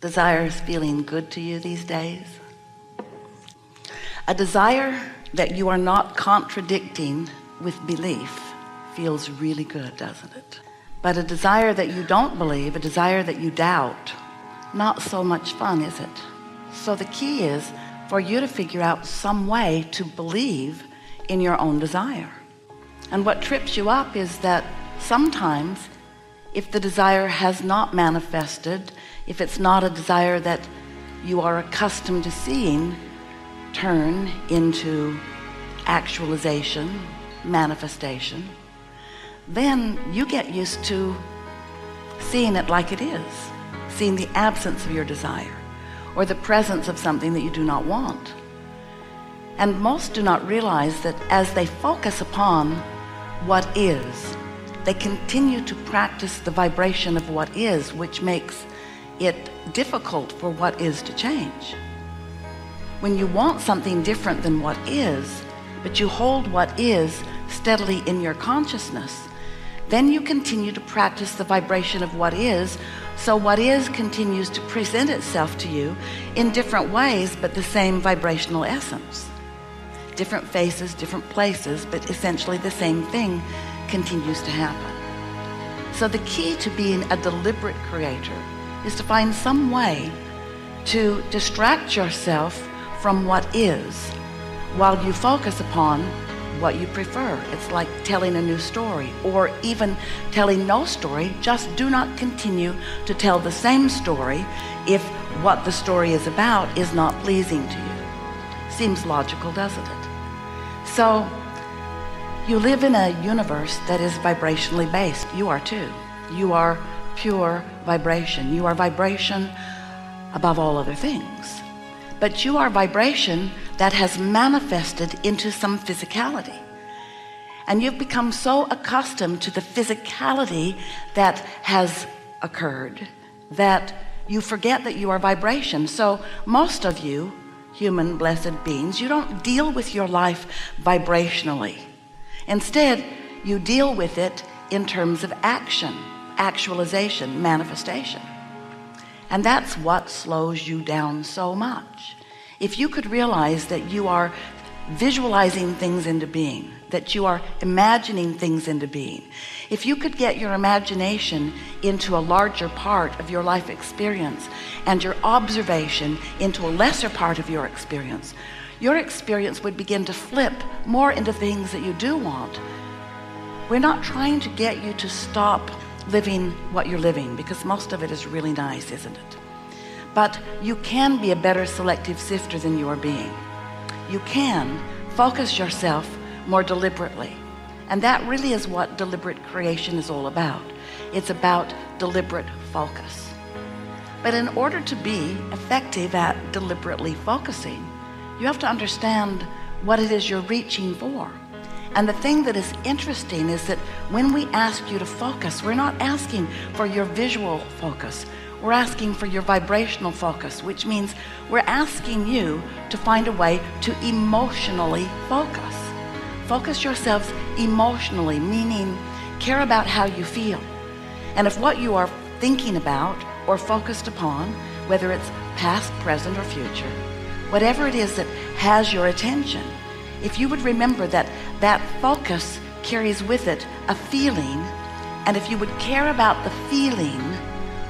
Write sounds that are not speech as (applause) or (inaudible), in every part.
desires feeling good to you these days? A desire that you are not contradicting with belief feels really good doesn't it? But a desire that you don't believe a desire that you doubt not so much fun is it? So the key is for you to figure out some way to believe in your own desire. And what trips you up is that sometimes if the desire has not manifested if it's not a desire that you are accustomed to seeing turn into actualization manifestation then you get used to seeing it like it is seeing the absence of your desire or the presence of something that you do not want. And most do not realize that as they focus upon what is they continue to practice the vibration of what is which makes it difficult for what is to change. When you want something different than what is but you hold what is steadily in your consciousness then you continue to practice the vibration of what is so what is continues to present itself to you in different ways but the same vibrational essence. Different faces different places but essentially the same thing continues to happen. So the key to being a deliberate creator is to find some way to distract yourself from what is while you focus upon what you prefer. It's like telling a new story or even telling no story. Just do not continue to tell the same story if what the story is about is not pleasing to you. Seems logical doesn't it? So you live in a universe that is vibrationally based. You are too. You are pure vibration. You are vibration above all other things. But you are vibration that has manifested into some physicality. And you've become so accustomed to the physicality that has occurred that you forget that you are vibration. So most of you human blessed beings you don't deal with your life vibrationally instead you deal with it in terms of action actualization manifestation. And that's what slows you down so much. If you could realize that you are visualizing things into being that you are imagining things into being if you could get your imagination into a larger part of your life experience and your observation into a lesser part of your experience your experience would begin to flip more into things that you do want. We're not trying to get you to stop living what you're living because most of it is really nice isn't it? But you can be a better selective sifter than you are being. You can focus yourself more deliberately. And that really is what deliberate creation is all about. It's about deliberate focus. But in order to be effective at deliberately focusing you have to understand what it is you're reaching for. And the thing that is interesting is that when we ask you to focus we're not asking for your visual focus. We're asking for your vibrational focus which means we're asking you to find a way to emotionally focus. Focus yourselves emotionally meaning care about how you feel. And if what you are thinking about or focused upon whether it's past present or future whatever it is that has your attention if you would remember that that focus carries with it a feeling and if you would care about the feeling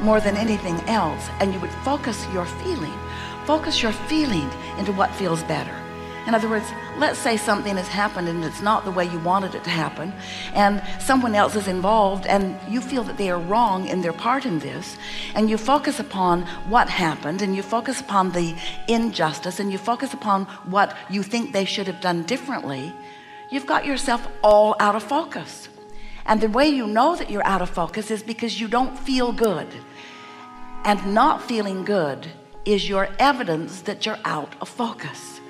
more than anything else and you would focus your feeling focus your feeling into what feels better in other words let's say something has happened and it's not the way you wanted it to happen and someone else is involved and you feel that they are wrong in their part in this and you focus upon what happened and you focus upon the injustice and you focus upon what you think they should have done differently you've got yourself all out of focus. And the way you know that you're out of focus is because you don't feel good. And not feeling good is your evidence that you're out of focus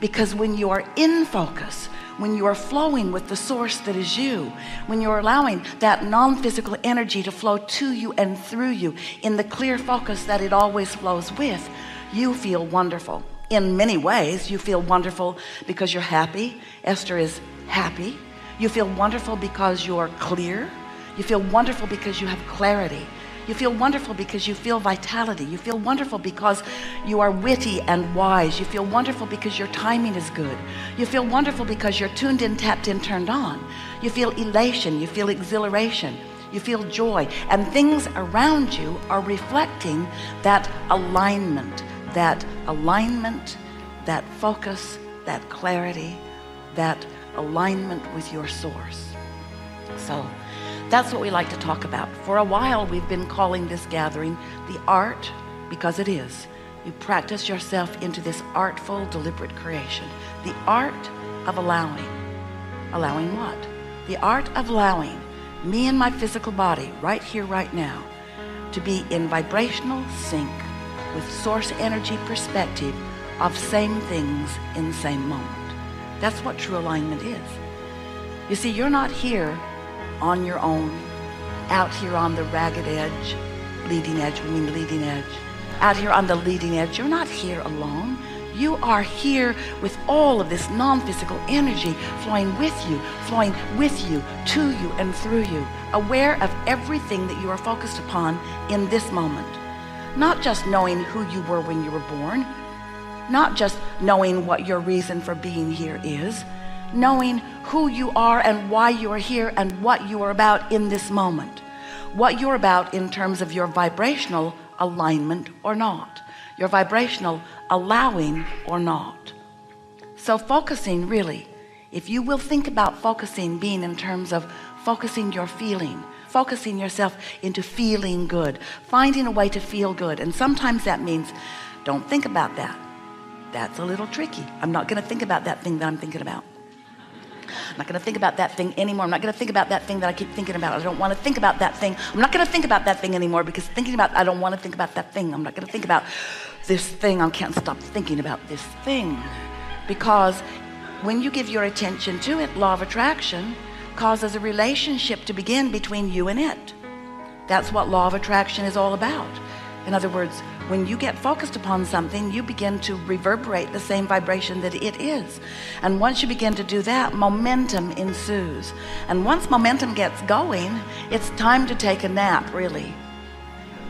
because when you are in focus when you are flowing with the source that is you when you're allowing that non-physical energy to flow to you and through you in the clear focus that it always flows with you feel wonderful. In many ways you feel wonderful because you're happy. Esther is happy. You feel wonderful because you're clear. You feel wonderful because you have clarity You feel wonderful because you feel vitality. You feel wonderful because you are witty and wise. You feel wonderful because your timing is good. You feel wonderful because you're tuned in, tapped in, turned on. You feel elation. You feel exhilaration. You feel joy. And things around you are reflecting that alignment, that alignment, that focus, that clarity, that alignment with your source. So that's what we like to talk about. For a while, we've been calling this gathering the art, because it is. You practice yourself into this artful, deliberate creation. The art of allowing. Allowing what? The art of allowing me and my physical body right here, right now, to be in vibrational sync with source energy perspective of same things in same moment. That's what true alignment is. You see, you're not here on your own, out here on the ragged edge, leading edge, we mean leading edge, out here on the leading edge. You're not here alone. You are here with all of this non-physical energy flowing with you, flowing with you, to you, and through you, aware of everything that you are focused upon in this moment. Not just knowing who you were when you were born, not just knowing what your reason for being here is, knowing who you are and why you are here and what you are about in this moment. What you're about in terms of your vibrational alignment or not. Your vibrational allowing or not. So focusing really if you will think about focusing being in terms of focusing your feeling focusing yourself into feeling good finding a way to feel good. And sometimes that means don't think about that. That's a little tricky. I'm not going to think about that thing that I'm thinking about I'm not going to think about that thing anymore. I'm not going to think about that thing that I keep thinking about. I don't want to think about that thing. I'm not going to think about that thing anymore because thinking about, I don't want to think about that thing. I'm not going to think about this thing. I can't stop thinking about this thing because when you give your attention to it, law of attraction causes a relationship to begin between you and it. That's what law of attraction is all about. In other words, when you get focused upon something you begin to reverberate the same vibration that it is. And once you begin to do that momentum ensues. And once momentum gets going it's time to take a nap really.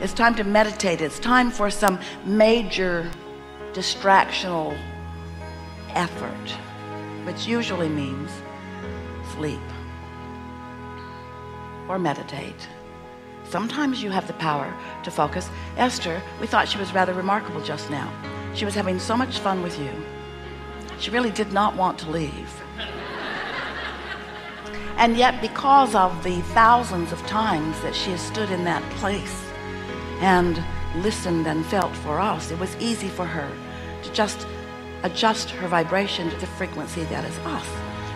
It's time to meditate. It's time for some major distractional effort which usually means sleep or meditate Sometimes you have the power to focus. Esther, we thought she was rather remarkable just now. She was having so much fun with you. She really did not want to leave. And yet, because of the thousands of times that she has stood in that place and listened and felt for us, it was easy for her to just adjust her vibration to the frequency that is us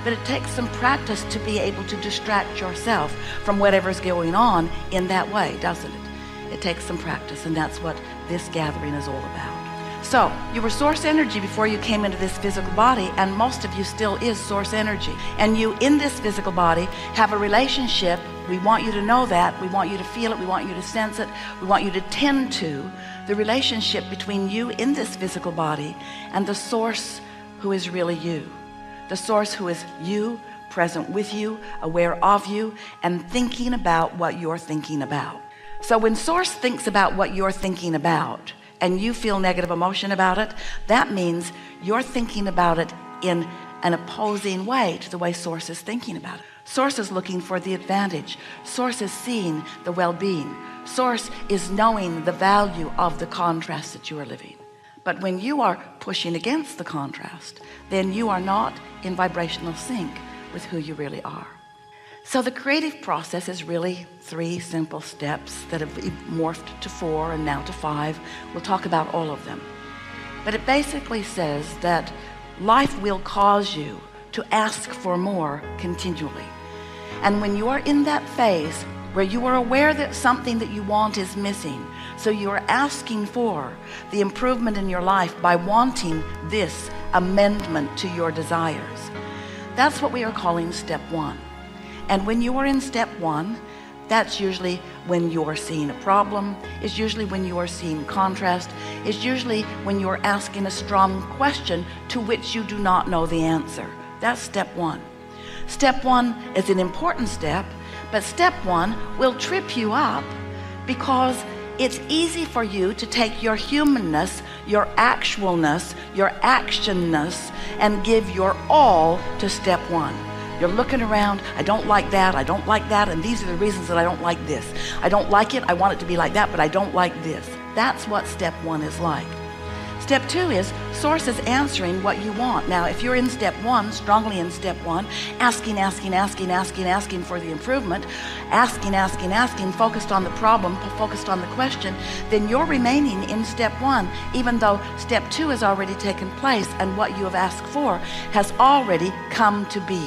but it takes some practice to be able to distract yourself from whatever's going on in that way doesn't it? It takes some practice and that's what this gathering is all about. So you were source energy before you came into this physical body and most of you still is source energy. And you in this physical body have a relationship. We want you to know that. We want you to feel it. We want you to sense it. We want you to tend to the relationship between you in this physical body and the source who is really you the source who is you present with you aware of you and thinking about what you're thinking about. So when source thinks about what you're thinking about and you feel negative emotion about it that means you're thinking about it in an opposing way to the way source is thinking about it. Source is looking for the advantage. Source is seeing the well-being. Source is knowing the value of the contrast that you are living but when you are pushing against the contrast then you are not in vibrational sync with who you really are. So the creative process is really three simple steps that have morphed to four and now to five. We'll talk about all of them. But it basically says that life will cause you to ask for more continually. And when you are in that phase where you are aware that something that you want is missing. So you are asking for the improvement in your life by wanting this amendment to your desires. That's what we are calling step one. And when you are in step one that's usually when you're seeing a problem. It's usually when you are seeing contrast. It's usually when you're asking a strong question to which you do not know the answer. That's step one. Step one is an important step but step one will trip you up because it's easy for you to take your humanness, your actualness, your actionness, and give your all to step one. You're looking around, I don't like that, I don't like that, and these are the reasons that I don't like this. I don't like it, I want it to be like that, but I don't like this. That's what step one is like. Step two is sources answering what you want. Now, if you're in step one, strongly in step one, asking, asking, asking, asking, asking for the improvement, asking, asking, asking, focused on the problem, focused on the question, then you're remaining in step one, even though step two has already taken place and what you have asked for has already come to be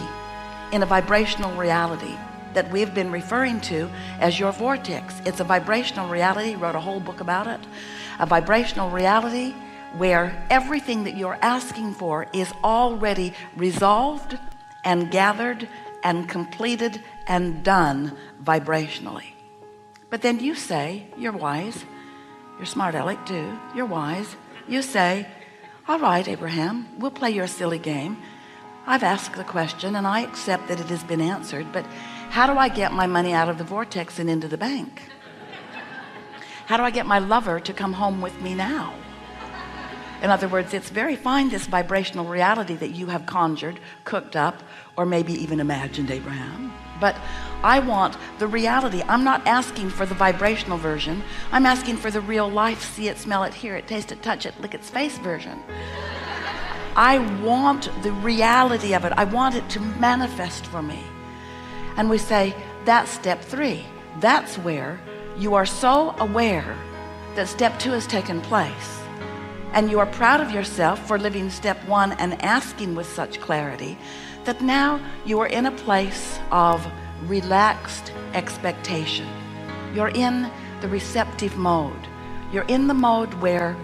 in a vibrational reality that we've been referring to as your vortex. It's a vibrational reality, wrote a whole book about it. A vibrational reality where everything that you're asking for is already resolved and gathered and completed and done vibrationally. But then you say, you're wise, you're smart aleck too, you're wise. You say, all right, Abraham, we'll play your silly game. I've asked the question and I accept that it has been answered, but how do I get my money out of the vortex and into the bank? How do I get my lover to come home with me now? In other words, it's very fine, this vibrational reality that you have conjured, cooked up, or maybe even imagined, Abraham. But I want the reality. I'm not asking for the vibrational version. I'm asking for the real life, see it, smell it, hear it, taste it, touch it, lick its face version. I want the reality of it. I want it to manifest for me. And we say, that's step three. That's where you are so aware that step two has taken place and you are proud of yourself for living step one and asking with such clarity that now you are in a place of relaxed expectation. You're in the receptive mode. You're in the mode where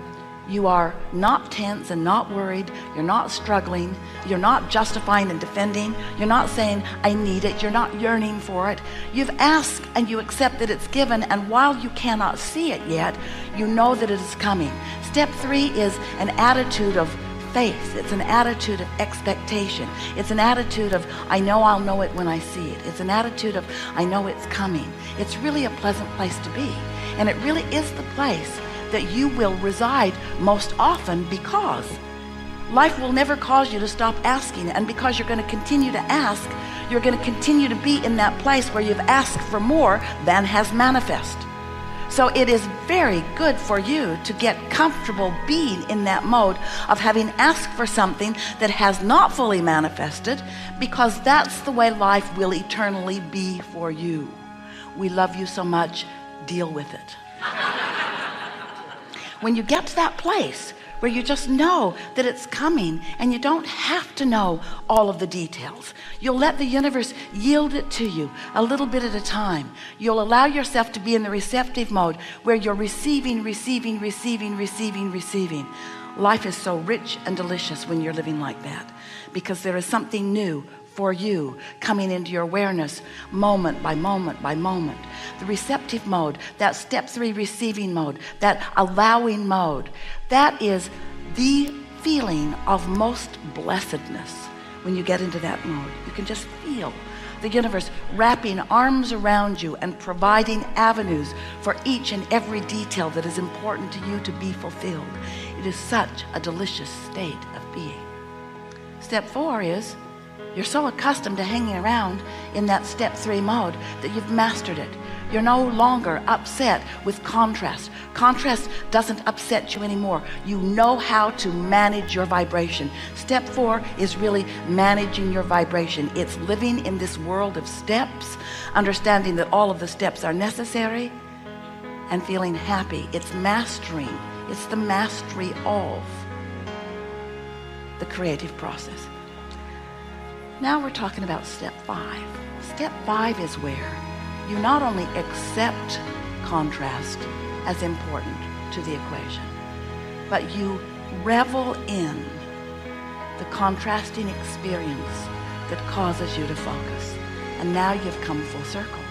you are not tense and not worried. You're not struggling. You're not justifying and defending. You're not saying I need it. You're not yearning for it. You've asked and you accept that it's given and while you cannot see it yet you know that it is coming. Step three is an attitude of faith. It's an attitude of expectation. It's an attitude of I know I'll know it when I see it. It's an attitude of I know it's coming. It's really a pleasant place to be. And it really is the place that you will reside most often because. Life will never cause you to stop asking and because you're going to continue to ask you're going to continue to be in that place where you've asked for more than has manifest. So it is very good for you to get comfortable being in that mode of having asked for something that has not fully manifested because that's the way life will eternally be for you. We love you so much. Deal with it (laughs) when you get to that place where you just know that it's coming and you don't have to know all of the details you'll let the universe yield it to you a little bit at a time. You'll allow yourself to be in the receptive mode where you're receiving receiving receiving receiving receiving. Life is so rich and delicious when you're living like that because there is something new for you coming into your awareness moment by moment by moment. The receptive mode that step three receiving mode that allowing mode that is the feeling of most blessedness. When you get into that mode you can just feel the universe wrapping arms around you and providing avenues for each and every detail that is important to you to be fulfilled. It is such a delicious state of being. Step four is you're so accustomed to hanging around in that step three mode that you've mastered it. You're no longer upset with contrast. Contrast doesn't upset you anymore. You know how to manage your vibration. Step four is really managing your vibration. It's living in this world of steps understanding that all of the steps are necessary and feeling happy. It's mastering. It's the mastery of the creative process now we're talking about step five. Step five is where you not only accept contrast as important to the equation but you revel in the contrasting experience that causes you to focus. And now you've come full circle.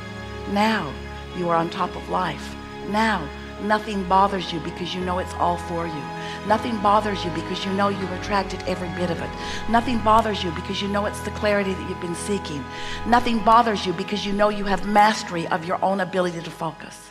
Now you are on top of life. Now nothing bothers you because you know it's all for you. Nothing bothers you because you know you attracted every bit of it. Nothing bothers you because you know it's the clarity that you've been seeking. Nothing bothers you because you know you have mastery of your own ability to focus